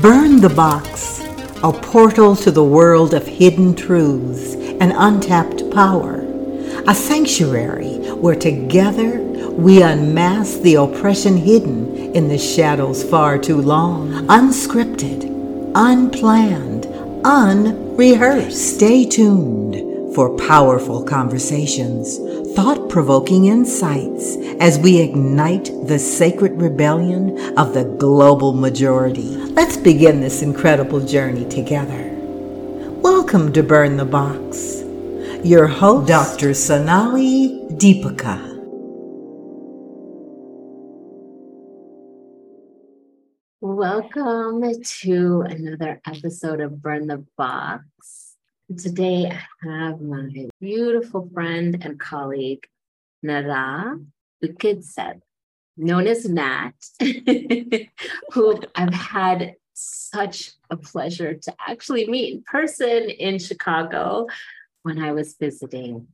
Burn the Box, a portal to the world of hidden truths and untapped power. A sanctuary where together we unmask the oppression hidden in the shadows far too long. Unscripted, unplanned, unrehearsed. Stay tuned for powerful conversations, thought provoking insights as we ignite the sacred rebellion of the global majority. Let's begin this incredible journey together. Welcome to Burn the Box. Your host, Dr. Sonali Deepika. Welcome to another episode of Burn the Box. Today I have my beautiful friend and colleague, Nara Vikitsreth, known as Nat, who I've had such a pleasure to actually meet in person in Chicago when I was visiting.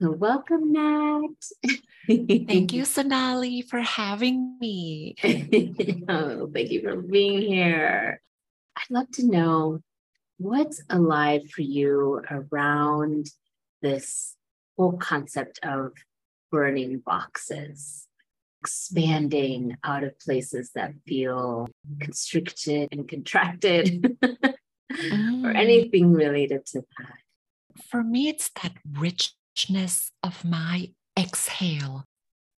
So welcome, Nat. Thank you, Sonali, for having me. oh, thank you for being here. I'd love to know what's alive for you around this whole concept of burning boxes, expanding out of places that feel constricted and contracted, mm. or anything related to that. For me, it's that richness of my exhale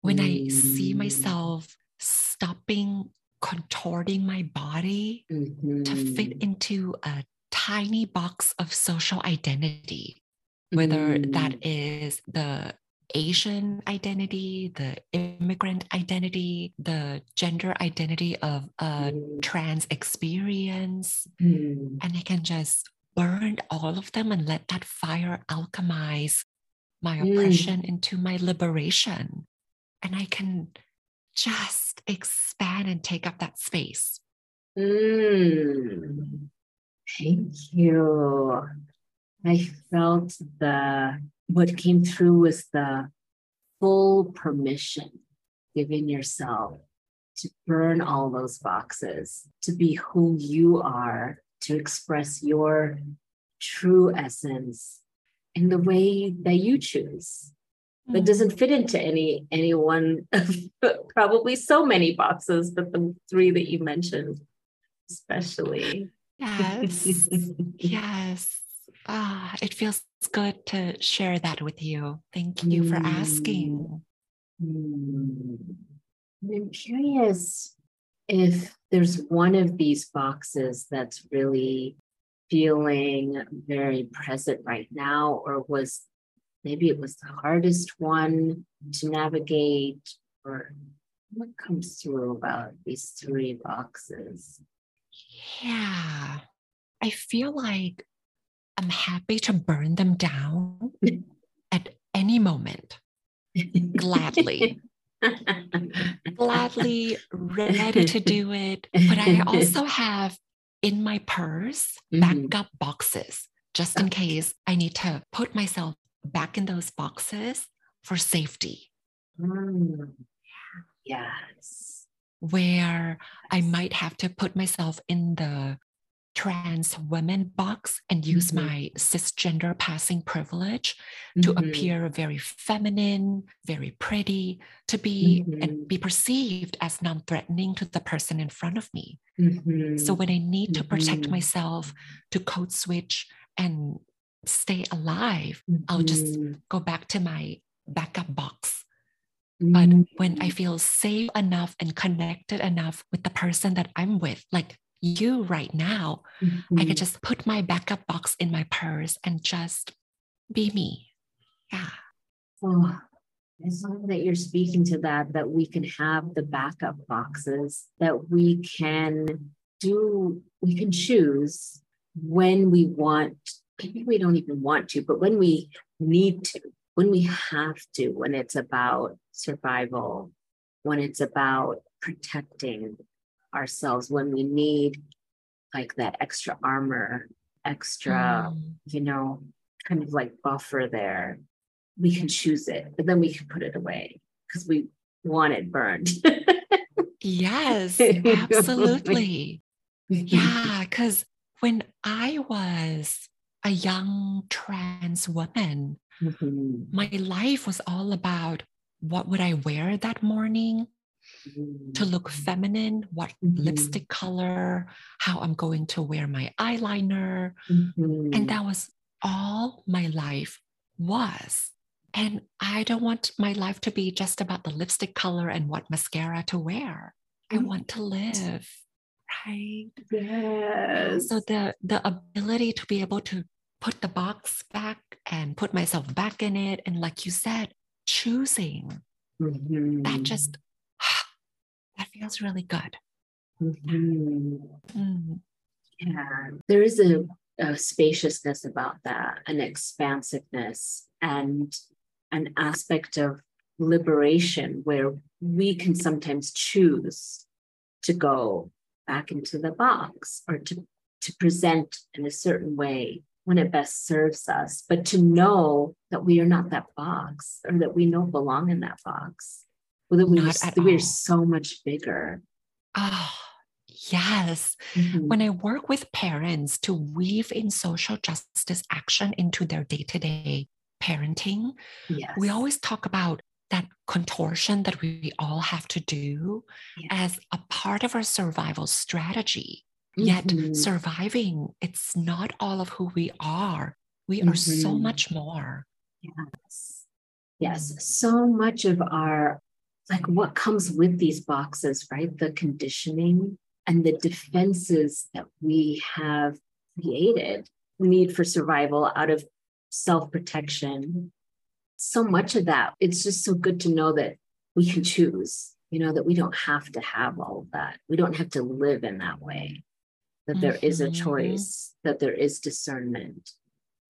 when mm. I see mm. myself stopping contorting my body mm-hmm. to fit mm-hmm. into a tiny box of social identity, whether mm. that is the Asian identity, the immigrant identity, the gender identity of a mm. trans experience. Mm. And I can just burn all of them and let that fire alchemize my mm. oppression into my liberation. And I can just expand and take up that space. Mm. Thank you. I felt the what came through was the full permission given yourself to burn all those boxes, to be who you are, to express your true essence in the way that you choose. That mm. doesn't fit into any any one of probably so many boxes, but the three that you mentioned, especially. Yes. yes. Ah, it feels good to share that with you. Thank you mm. for asking. Mm. I'm curious if there's one of these boxes that's really feeling very present right now, or was maybe it was the hardest one to navigate, or what comes through about these three boxes? Yeah, I feel like I'm happy to burn them down at any moment, gladly. gladly ready to do it. But I also have in my purse mm-hmm. backup boxes just in case I need to put myself back in those boxes for safety. Mm. Yes. Where I might have to put myself in the trans women box and use mm-hmm. my cisgender passing privilege mm-hmm. to appear very feminine, very pretty, to be mm-hmm. and be perceived as non-threatening to the person in front of me. Mm-hmm. So when I need to protect mm-hmm. myself, to code switch and stay alive, I'll just mm-hmm. go back to my backup box. But when I feel safe enough and connected enough with the person that I'm with, like you right now, mm-hmm. I could just put my backup box in my purse and just be me. Yeah. Oh, as long that you're speaking to that, that we can have the backup boxes, that we can do, we can choose when we want, maybe we don't even want to, but when we need to, when we have to, when it's about survival, when it's about protecting ourselves when we need like that extra armor, extra, mm. you know, kind of like buffer there. We can choose it, but then we can put it away because we want it burned. yes, absolutely. yeah, because when I was a young trans woman, Mhm. my life was all about what would I wear that morning to look feminine, what Mhm. lipstick color, how I'm going to wear my eyeliner. And that was all my life was. And I don't want my life to be just about the lipstick color and what mascara to wear. I want to live, right? yes. So the the ability to be able to put the box back and put myself back in it, and like you said, choosing Mhm. that just that feels really good. Mhm. Mm. Yeah, there is a, a spaciousness about that, an expansiveness, and an aspect of liberation where we can sometimes choose to go back into the box or to, to present in a certain way when it best serves us, but to know that we are not that box or that we don't belong in that box. Or that we Not at we're so much bigger. Oh, yes. Mhm. When I work with parents to weave in social justice action into their day to day parenting, Yes. we always talk about that contortion that we all have to do Yeah. as a part of our survival strategy. Yet, Mhm. surviving, it's not all of who we are. We are so Mhm. much more. Yes. Yes. So much of our, like what comes with these boxes, right? The conditioning and the defenses that we have created, need for survival out of self protection. So much of that, it's just so good to know that we can choose, you know, that we don't have to have all of that. We don't have to live in that way, that there is a choice, that there is discernment.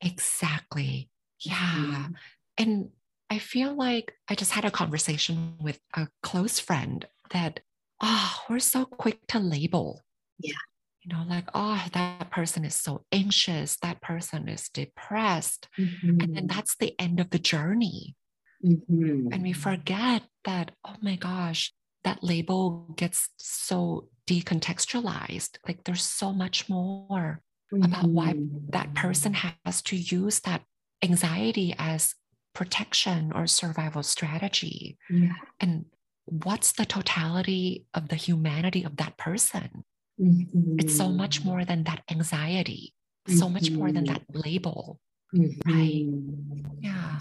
Exactly. Yeah. Mhm. And I feel like I just had a conversation with a close friend that, oh, we're so quick to label. Yeah. You know, like, oh, that person is so anxious, that person is depressed. And then Mhm. that's the end of the journey. Mhm. And we forget that, oh my gosh, that label gets so decontextualized. Like there's so much more about why that mm-hmm. person has to use that anxiety as protection or survival strategy. Yeah. And what's the totality of the humanity of that person? It's so much mm-hmm. more than that anxiety, so much more than mm-hmm. that label. right? Mhm. Yeah.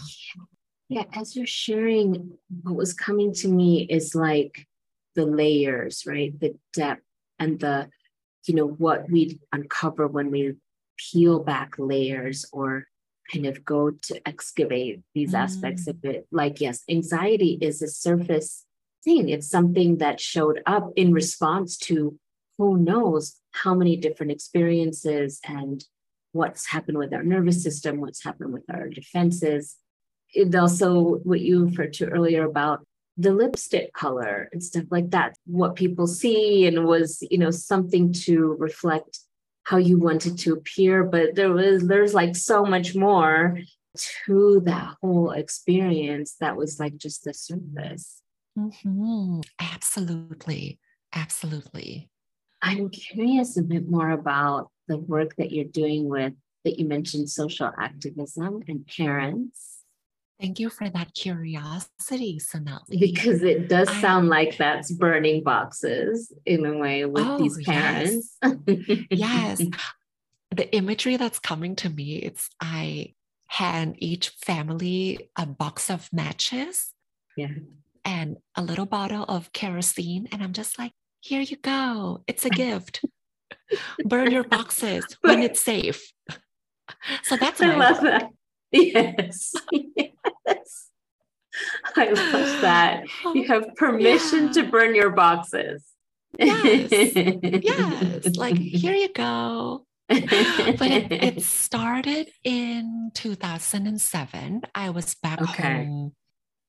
Yeah, as you're sharing, what was coming to me is like the layers, right? The depth and the, you know, what we uncover when we peel back layers or kind of go to excavate these aspects mm. of it. Like, yes, anxiety is a surface thing, it's something that showed up in response to who knows how many different experiences and what's happened with our nervous system, what's happened with our defenses it also what you referred to earlier about the lipstick color and stuff like that what people see and was you know something to reflect how you wanted to appear but there was there's like so much more to that whole experience that was like just the surface Mhm. Absolutely. Absolutely. i'm curious a bit more about the work that you're doing with that you mentioned social activism and parents Thank you for that curiosity, Sonali. because it does I- sound like that's burning boxes in a way with Oh, these parents. yes. The imagery that's coming to me, it's I hand each family a box of matches Yeah. and a little bottle of kerosene. And I'm just like, here you go. It's a gift. Burn your boxes when it's safe. So that's I my love that. Yes. yes. I love that. You have permission to burn your boxes. Yes. Yes. Like, here you go. but it, it started in 2007. I was back Okay. home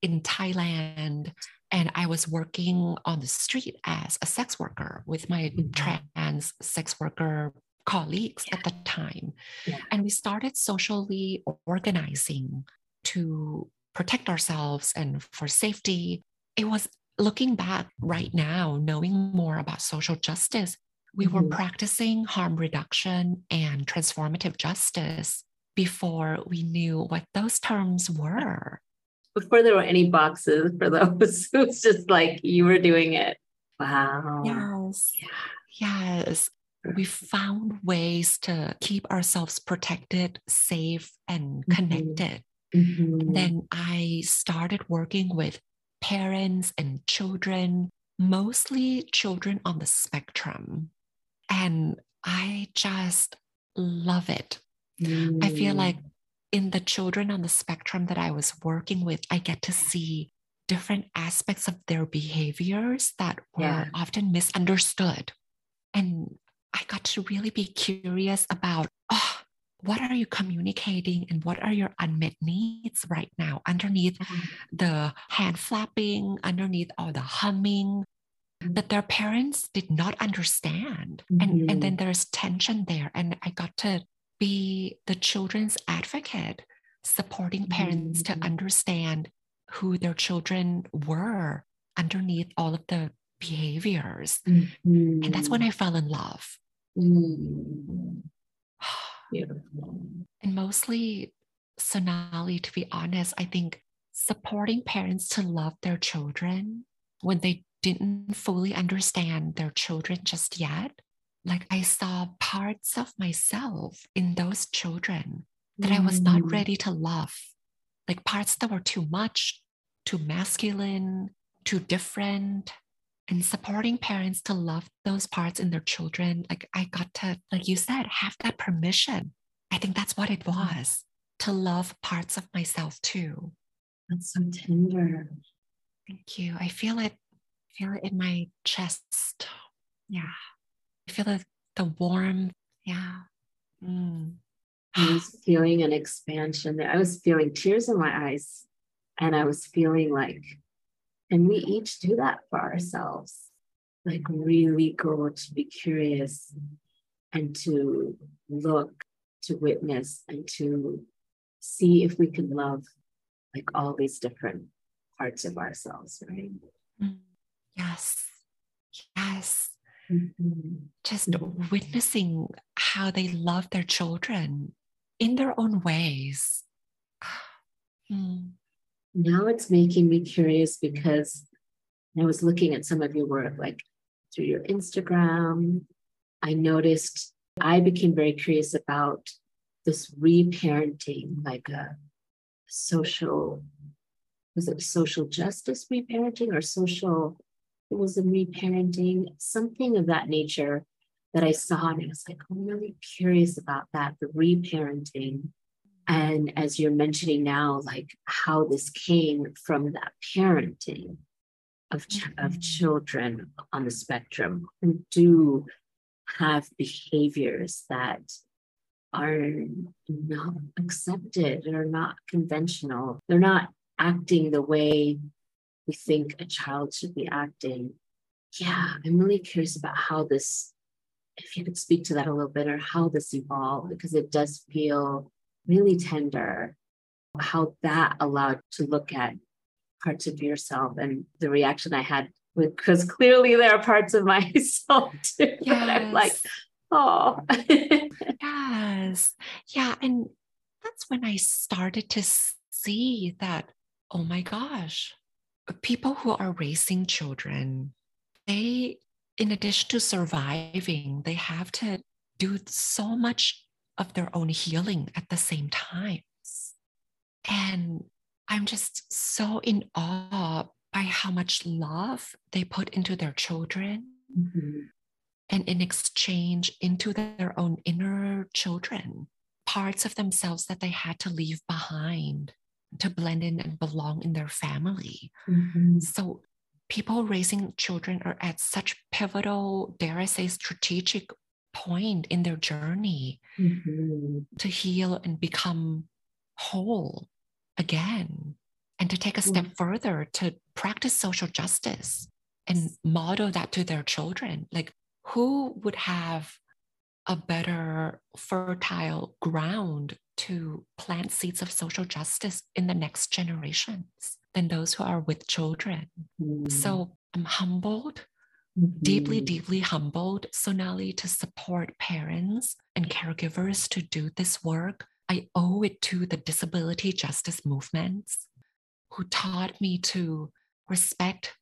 in Thailand and I was working on the street as a sex worker with my Mhm. trans sex worker colleagues at the time. Yeah. And we started socially organizing to protect ourselves and for safety. It was looking back right now, knowing more about social justice, We were Mhm. practicing harm reduction and transformative justice before we knew what those terms were. Before there were any boxes for those, it was just like you were doing it. Wow. Yes. Yeah. Yes. We found ways to keep ourselves protected, safe, and Mhm. connected. Mhm. Then I started working with parents and children, mostly children on the spectrum. And I just love it. I feel like Mm. in the children on the spectrum that I was working with, I get to see different aspects of their behaviors that were Yeah. often misunderstood. And I got to really be curious about oh, what are you communicating and what are your unmet needs right now underneath the hand flapping, underneath all the humming that their parents did not understand. And, and then there's tension there. And I got to be the children's advocate, supporting parents to Mhm. understand who their children were underneath all of the behaviors. Mhm. And that's when I fell in love. Mm. Beautiful. And mostly, Sonali, to be honest, I think supporting parents to love their children when they didn't fully understand their children just yet. Like I saw parts of myself in those children that I was not Mm. ready to love, like parts that were too much, too masculine, too different. And supporting parents to love those parts in their children, like I got to, like you said, have that permission. I think that's what it was to love parts of myself too. That's so tender. Thank you. I feel it, feel it in my chest. Yeah. I feel the, the warmth. Yeah. Mm. I was feeling an expansion there. I was feeling tears in my eyes. And I was feeling like, and we each do that for ourselves. Like, really go to be curious and to look, to witness, and to see if we can love like all these different parts of ourselves, right? Mm. Yes. Yes. Mhm. Just witnessing how they love their children in their own ways. Mm. Now it's making me curious because I was looking at some of your work, like through your Instagram. I noticed I became very curious about this reparenting, like a social, was it social justice reparenting or social, it was a reparenting, something of that nature that I saw. And I was like, I'm really curious about that, the reparenting. And as you're mentioning now, like how this came from that parenting of, ch- of Mhm. children on the spectrum who do have behaviors that are not accepted are not conventional. They're not acting the way we think a child should be acting. Yeah, I'm really curious about how this, if you could speak to that a little bit, or how this evolved, because it does feel really tender how that allowed to look at parts of yourself and the reaction I had because clearly there are parts of myself too that I'm like, Yes. oh. Yes. Yeah. And that's when I started to see that, oh my gosh, people who are raising children, they, in addition to surviving, they have to do so much of their own healing at the same time. And I'm just so in awe by how much love they put into their children Mhm. and in exchange into their own inner children, parts of themselves that they had to leave behind to blend in and belong in their family. Mhm. So people raising children are at such pivotal, dare I say, strategic point in their journey Mhm. to heal and become whole again and to take a step further to practice social justice and model that to their children like who would have a better fertile ground to plant seeds of social justice in the next generations than those who are with children Mhm. so i'm humbled deeply, Mhm. deeply humbled, Sonali, to support parents and caregivers to do this work. I owe it to the disability justice movements who taught me to respect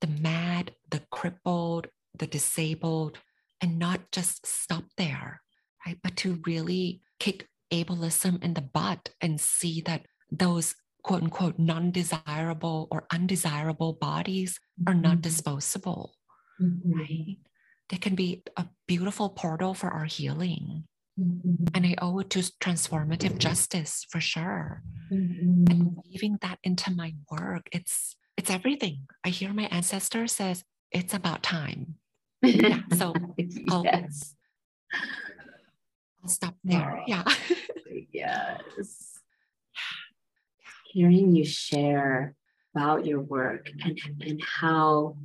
the mad, the crippled, the disabled, and not just stop there, right? But to really kick ableism in the butt and see that those quote unquote non desirable or undesirable bodies are not Mhm. disposable, Mhm. right? They can be a beautiful portal for our healing. Mhm. And I owe it to transformative justice for sure. Mhm. And weaving that into my work, it's it's everything. I hear my ancestor says, it's about time. Yeah, so I'll- yes. I'll stop there. Wow. Yeah. yes. Hearing you share about your work and, and how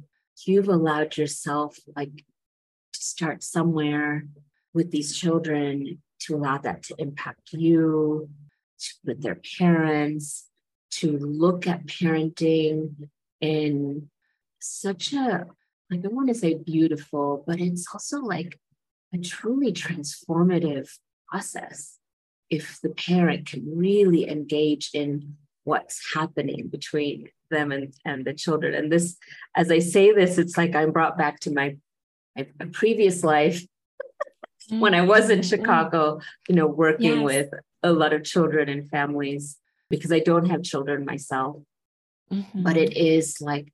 you've allowed yourself like to start somewhere with these children to allow that to impact you to- with their parents to look at parenting in such a like i want to say beautiful but it's also like a truly transformative process if the parent can really engage in what's happening between them and, and the children. And this, as I say this, it's like I'm brought back to my, my previous life when I was in Mm, mm, Chicago, you know, working Yes. with a lot of children and families because I don't have children myself. mm, But it is like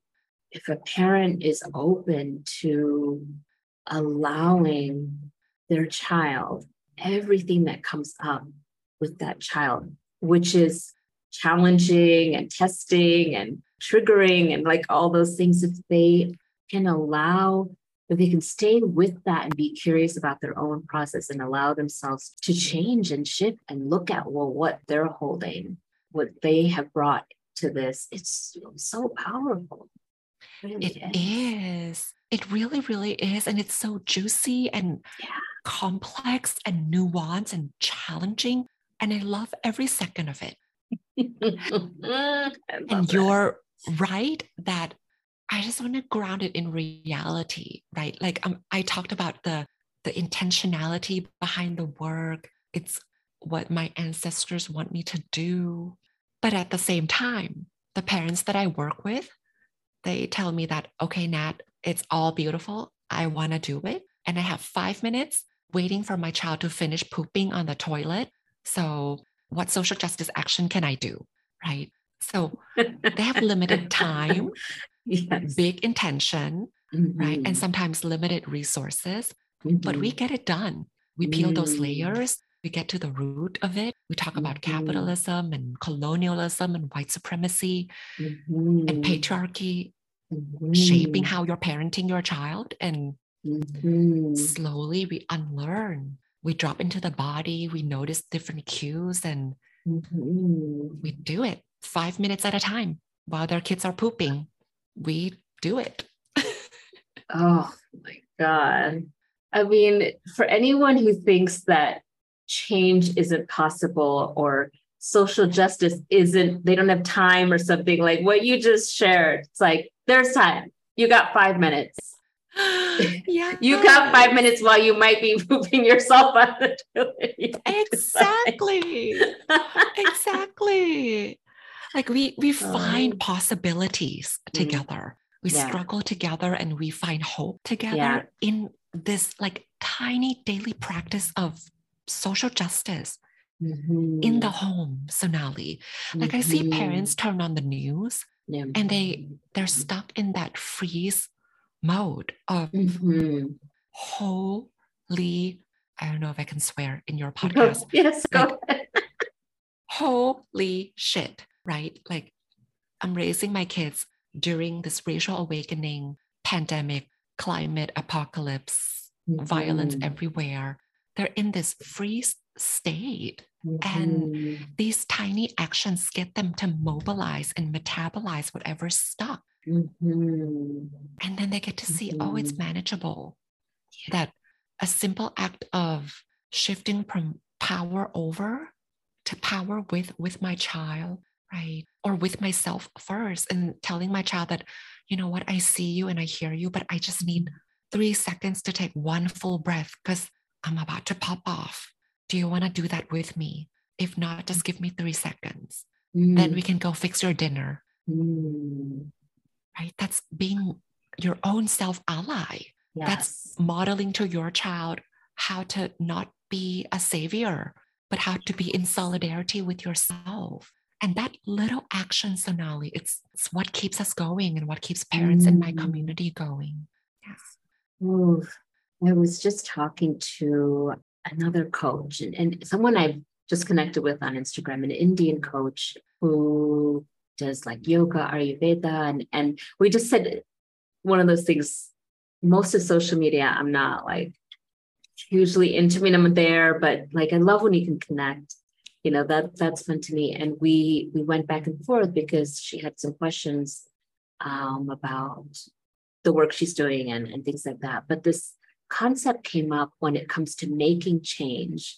if a parent is open to allowing their child everything that comes up with that child, which is challenging and testing and triggering and like all those things, if they can allow, if they can stay with that and be curious about their own process and allow themselves to change and shift and look at well what they're holding, what they have brought to this, it's so powerful. Really It is. It really, really is. And it's so juicy and Yeah. complex and nuanced and challenging. And I love every second of it. And that. you're right that I just want to ground it in reality, right? Like um, I talked about the the intentionality behind the work. It's what my ancestors want me to do. But at the same time, the parents that I work with, they tell me that, okay, Nat, it's all beautiful. I want to do it. And I have five minutes waiting for my child to finish pooping on the toilet. So, what social justice action can I do? Right. So, they have limited time, yes. big intention, right? And Mhm. sometimes limited resources, but we Mhm. get it done. We peel those Mm. layers, we get to the root of it. We talk about Mhm. capitalism and colonialism and white supremacy and Mhm. patriarchy shaping how you're parenting your child. And slowly we unlearn. We drop into the body, we notice different cues, and Mhm. we do it five minutes at a time while their kids are pooping. We do it. Oh my God. I mean, for anyone who thinks that change isn't possible or social justice isn't, they don't have time or something like what you just shared, it's like, there's time. You got five minutes. yeah. You got five minutes while you might be moving yourself out the toilet. Exactly. exactly. Like we we Oh. find possibilities Mm. together. We Yeah. struggle together and we find hope together Yeah. in this like tiny daily practice of social justice in the home, Sonali. Like I see Mhm. parents turn on the news Yeah. and they they're stuck in that freeze mode of Mhm. holy I don't know if I can swear in your podcast. yes, go ahead. Holy shit, right? Like I'm raising my kids during this racial awakening, pandemic, climate apocalypse, violence Mhm. everywhere. They're in this freeze state. and- Mhm. These tiny actions get them to mobilize and metabolize whatever's stuck. Mhm. And then they get to see, oh, it's Mhm. manageable. That a simple act of shifting from power over to power with with my child, right? Or with myself first and telling my child that, you know what, I see you and I hear you, but I just need three seconds to take one full breath because I'm about to pop off. Do you want to do that with me? If not, just give me three seconds. Mm. Then we can go fix your dinner. Mm. Right? That's being your own self ally. Yes. That's modeling to your child how to not be a savior, but how to be in solidarity with yourself. And that little action, Sonali, it's, it's what keeps us going and what keeps parents mm. in my mm. community going. Yes. Ooh, I was just talking to another coach and, and someone I've just connected with on Instagram, an Indian coach who does like yoga, Ayurveda, and and we just said one of those things. Most of social media, I'm not like hugely into. I mean, I'm there, but like I love when you can connect. You know that that's fun to me. And we we went back and forth because she had some questions um, about the work she's doing and and things like that. But this concept came up when it comes to making change,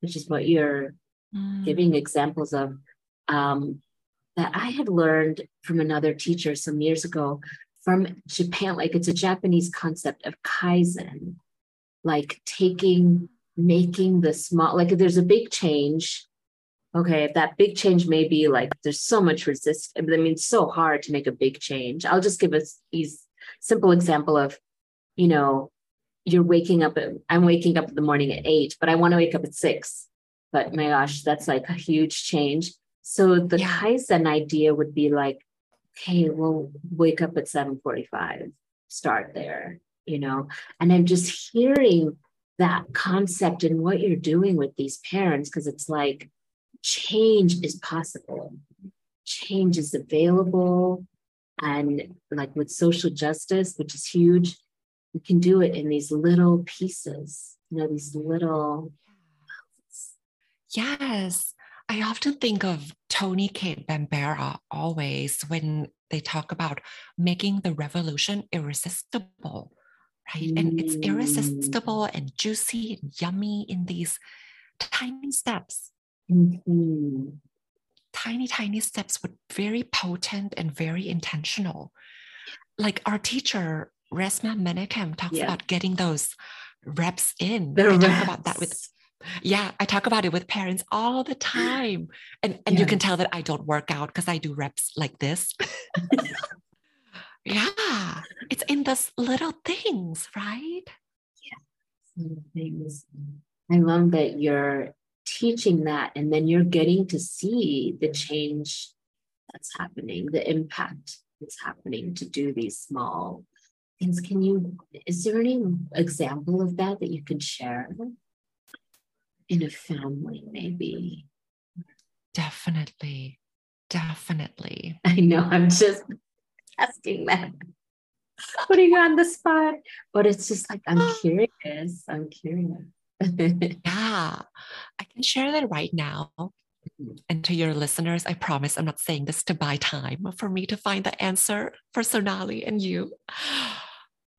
which is what you're mm. giving examples of. Um, that I had learned from another teacher some years ago from Japan. Like it's a Japanese concept of kaizen, like taking, making the small, like there's a big change. Okay, that big change may be like there's so much resist. I mean, it's so hard to make a big change. I'll just give a simple example of, you know, you're waking up. At, I'm waking up in the morning at eight, but I want to wake up at six. But my gosh, that's like a huge change. So the yeah. Kaizen idea would be like, okay, we'll wake up at 7:45, start there, you know. And I'm just hearing that concept and what you're doing with these parents, because it's like change is possible, change is available. And like with social justice, which is huge, we can do it in these little pieces, you know, these little. Yes. I often think of Toni Cade Bambara always when they talk about making the revolution irresistible, right? Mm. And it's irresistible and juicy and yummy in these tiny steps. Mm-hmm. Tiny, tiny steps, but very potent and very intentional. Like our teacher, Resmaa Menakem, talks yeah. about getting those reps in. The I reps. talk about that with yeah, I talk about it with parents all the time. And and yes. you can tell that I don't work out because I do reps like this. yeah. It's in those little things, right? Yeah. Little things. I love that you're teaching that and then you're getting to see the change that's happening, the impact that's happening to do these small things. Can you is there any example of that that you can share? In a family, maybe. Definitely. Definitely. I know. I'm just asking that. Putting you on the spot. But it's just like, I'm curious. I'm curious. yeah. I can share that right now. And to your listeners, I promise I'm not saying this to buy time for me to find the answer for Sonali and you.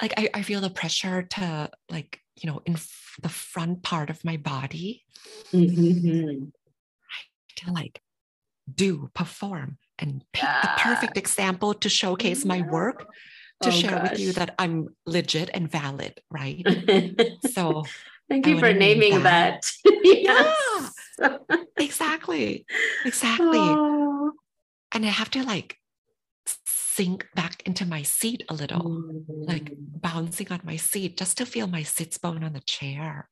Like, I, I feel the pressure to like you know, in f- the front part of my body mm-hmm. to like do, perform, and pick yeah. the perfect example to showcase my work to oh, share gosh. with you that I'm legit and valid, right? so thank you for naming that. that. yeah, exactly, exactly. Oh. And I have to like sink back into my seat a little, mm. like bouncing on my seat just to feel my sits bone on the chair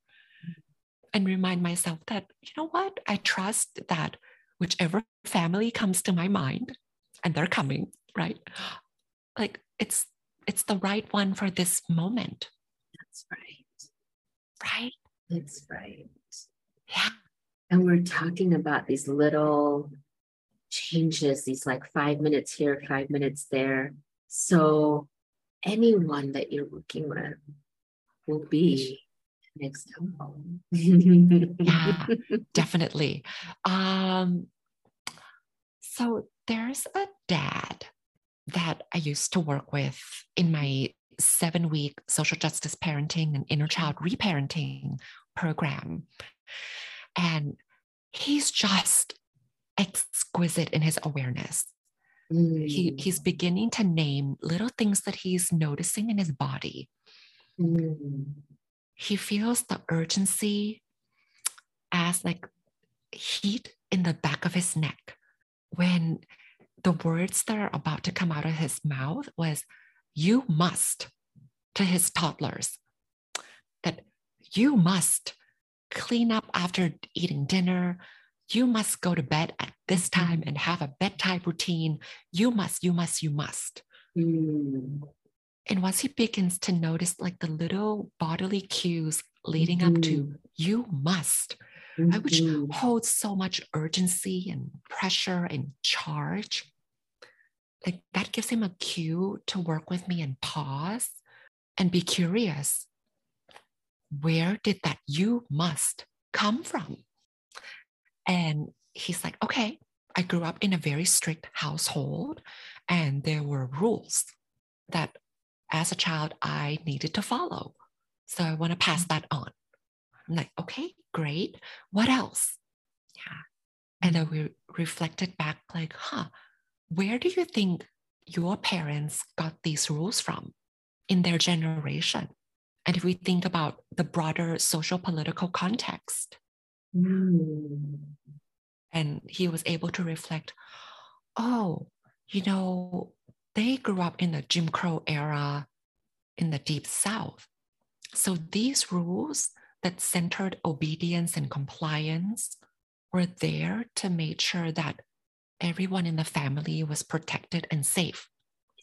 and remind myself that, you know what, I trust that whichever family comes to my mind, and they're coming, right? Like it's it's the right one for this moment. That's right. Right? That's right. Yeah. And we're talking about these little changes, these like five minutes here, five minutes there. So anyone that you're working with will be an example. yeah, definitely. Um, so there's a dad that I used to work with in my seven week social justice parenting and inner child reparenting program. And he's just exquisite in his awareness. Mm. He, he's beginning to name little things that he's noticing in his body. Mm. He feels the urgency as like heat in the back of his neck when the words that are about to come out of his mouth was you must to his toddlers that you must clean up after eating dinner you must go to bed at this time and mm. have a bedtime routine you must you must you must Mm. and once he begins to notice like the little bodily cues leading up to mm-hmm. you must right, which holds so much urgency and pressure and charge. Like that gives him a cue to work with me and pause and be curious. Where did that you must come from? And he's like, okay, I grew up in a very strict household, and there were rules that as a child I needed to follow. So I want to pass that on. I'm like, okay, great. What else? Yeah. And then we reflected back, like, huh, where do you think your parents got these rules from in their generation? And if we think about the broader social political context, Mm. and he was able to reflect, oh, you know, they grew up in the Jim Crow era in the Deep South. So these rules that centered obedience and compliance were there to make sure that everyone in the family was protected and safe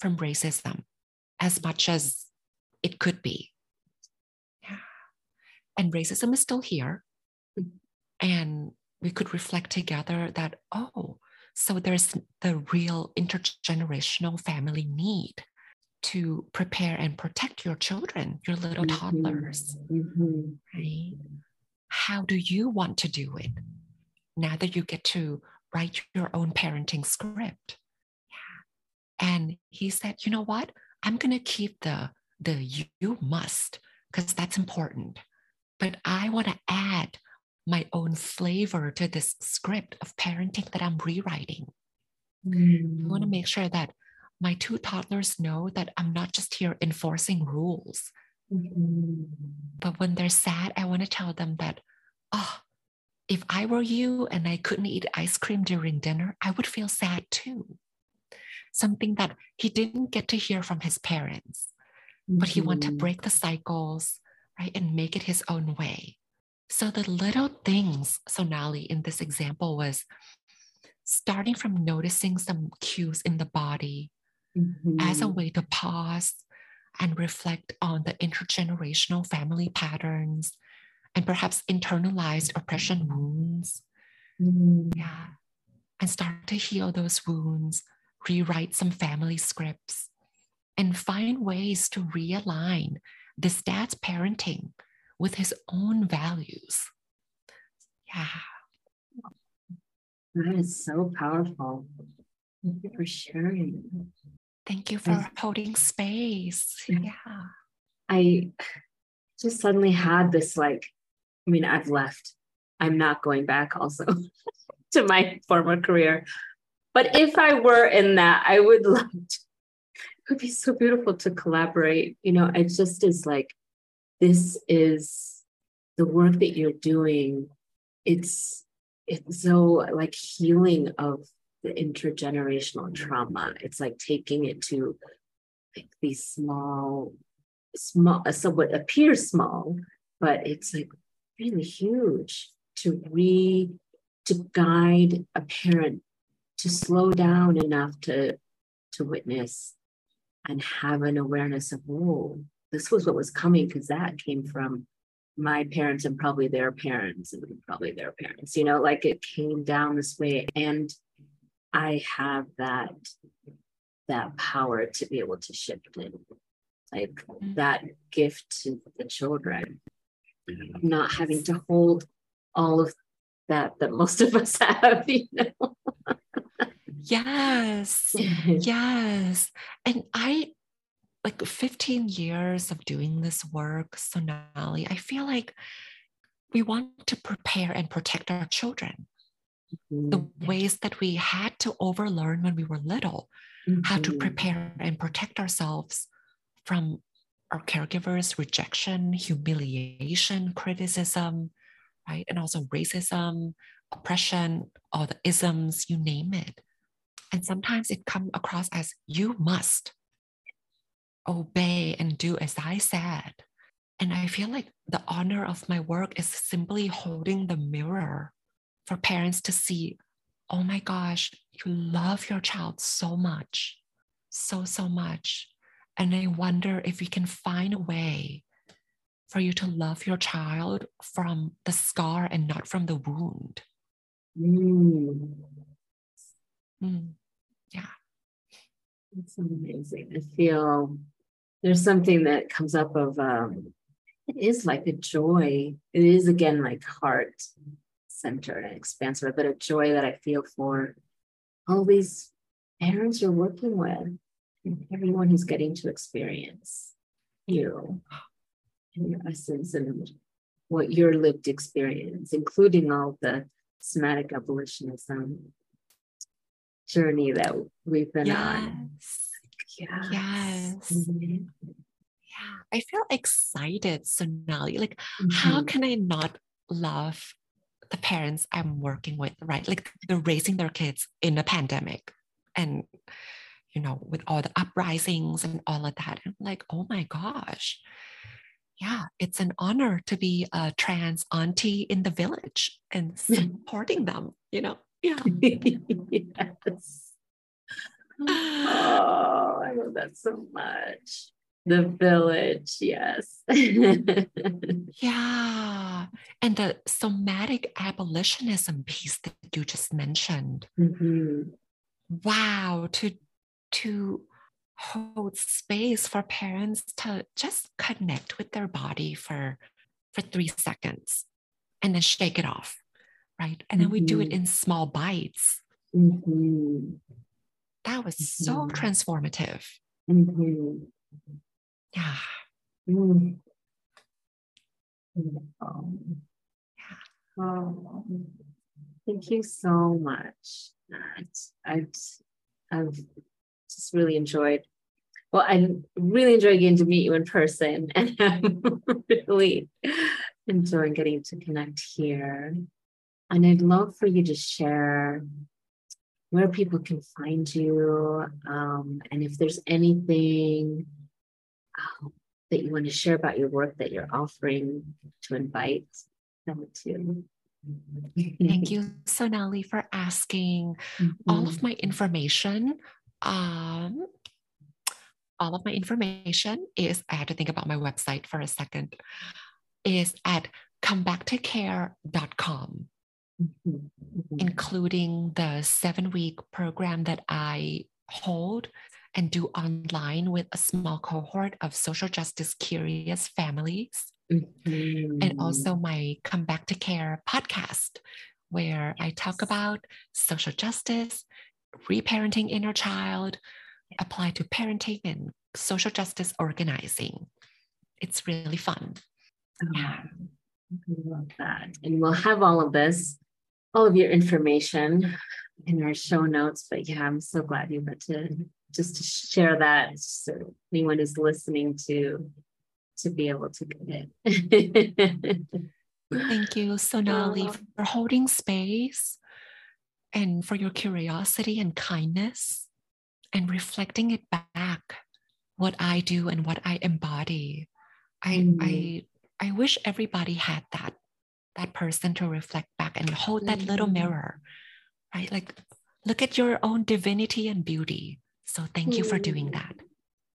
from racism as much as it could be. Yeah. And racism is still here. And we could reflect together that, oh, so there's the real intergenerational family need to prepare and protect your children, your little Mhm. toddlers, Mhm. right? How do you want to do it now that you get to write your own parenting script? Yeah. And he said, you know what? I'm going to keep the, the you must, because that's important. But I want to add my own flavor to this script of parenting that I'm rewriting. I want to make sure that my two toddlers know that I'm not just here enforcing rules, Mhm. but when they're sad, I want to tell them that, oh, if I were you and I couldn't eat ice cream during dinner, I would feel sad too. Something that he didn't get to hear from his parents, but he wanted to Mhm. break the cycles, right, and make it his own way. So the little things, Sonali, in this example was starting from noticing some cues in the body as a Mhm. way to pause and reflect on the intergenerational family patterns and perhaps internalized oppression wounds. Mhm. Yeah. And start to heal those wounds, rewrite some family scripts, and find ways to realign this dad's parenting with his own values. Yeah. That is so powerful. Thank you for sharing. Thank you for holding space. Yeah. Yeah. I just suddenly had this like, I mean, I've left. I'm not going back also to my former career. But if I were in that, I would love to, it would be so beautiful to collaborate. You know, it just is like, this is the work that you're doing. It's it's so like healing of the intergenerational mm-hmm. trauma. It's like taking it to like these small small so what appears small but it's like really huge to re to guide a parent to slow down enough to to witness and have an awareness of oh this was what was coming because that came from my parents and probably their parents and probably their parents you know like it came down this way and i have that that power to be able to shift it like Mm. that gift to the children not having to hold all of that that most of us have you know Yes. Yes. And I, like 15 years of doing this work, Sonali, I feel like we want to prepare and protect our children. The ways that we had to overlearn when we were little, how to Mhm. prepare and protect ourselves from our caregivers rejection, humiliation, criticism, right? And also racism, oppression, all the isms, you name it. And sometimes it comes across as you must obey and do as I said. And I feel like the honor of my work is simply holding the mirror for parents to see, oh my gosh, you love your child so much, so, so much. And I wonder if we can find a way for you to love your child from the scar and not from the wound. Mm. Mm. Yeah. It's amazing. I feel there's something that comes up of um, it is like a joy. It is again like heart centered and expansive, but a joy that I feel for all these parents you're working with and everyone who's getting to experience you and your essence and what your lived experience, including all the somatic abolitionism journey that we've been yes. on. Yes. Yes. Mm-hmm. Yeah. I feel excited, Sonali. Like, mm-hmm. how can I not love the parents I'm working with, right? Like they're raising their kids in a pandemic and you know, with all the uprisings and all of that. I'm like, oh my gosh. Yeah, it's an honor to be a trans auntie in the village and supporting them, you know? Yeah. yes. Oh, I love that so much. The village, yes. yeah. And the somatic abolitionism piece that you just mentioned. Mm-hmm. Wow, to to hold space for parents to just connect with their body for for three seconds and then shake it off right and then mm-hmm. we do it mm-hmm. in small bites mm-hmm. That was mm-hmm. so transformative mm-hmm. yeah mm. yeah oh, thank you so much I've, I've just really enjoyed. Well, I really enjoyed getting to meet you in person, and I'm really enjoying getting to connect here. And I'd love for you to share where people can find you, um, and if there's anything um, that you want to share about your work that you're offering to invite them to. Thank you, Sonali, for asking. Mm-hmm. All of my information um, all of my information is, I had to think about my website for a second, is at comebacktocare.com, mm-hmm. mm-hmm. including the seven week program that I hold and do online with a small cohort of social justice curious families. Mm-hmm. And also my Come Back to Care podcast, where I talk about social justice, reparenting inner child, apply to parenting and social justice organizing. It's really fun. Oh, yeah. I love that. And we'll have all of this, all of your information in our show notes. But yeah, I'm so glad you got to just to share that so anyone who's listening to to be able to get it. Thank you, Sonali, for holding space and for your curiosity and kindness and reflecting it back what I do and what I embody. I mm. I I wish everybody had that that person to reflect back and hold that mm. little mirror. Right? Like look at your own divinity and beauty. So thank mm. you for doing that.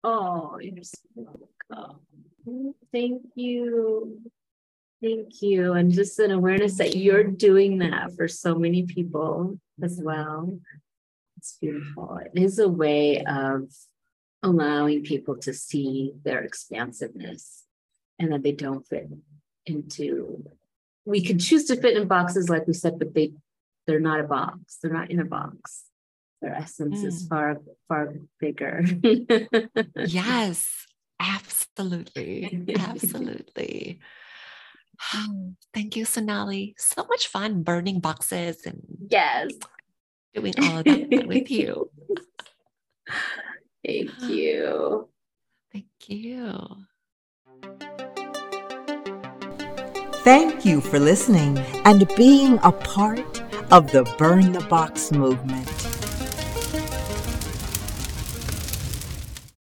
Oh, you're so welcome. Thank you. Thank you. And just an awareness that you're doing that for so many people as well. It's beautiful. It is a way of allowing people to see their expansiveness and that they don't fit into we can choose to fit in boxes like we said but they they're not a box they're not in a box their essence mm. is far far bigger yes absolutely absolutely Thank you, Sonali. So much fun burning boxes and yes, doing all of that with you. Thank you. Thank you. Thank you for listening and being a part of the Burn the Box movement.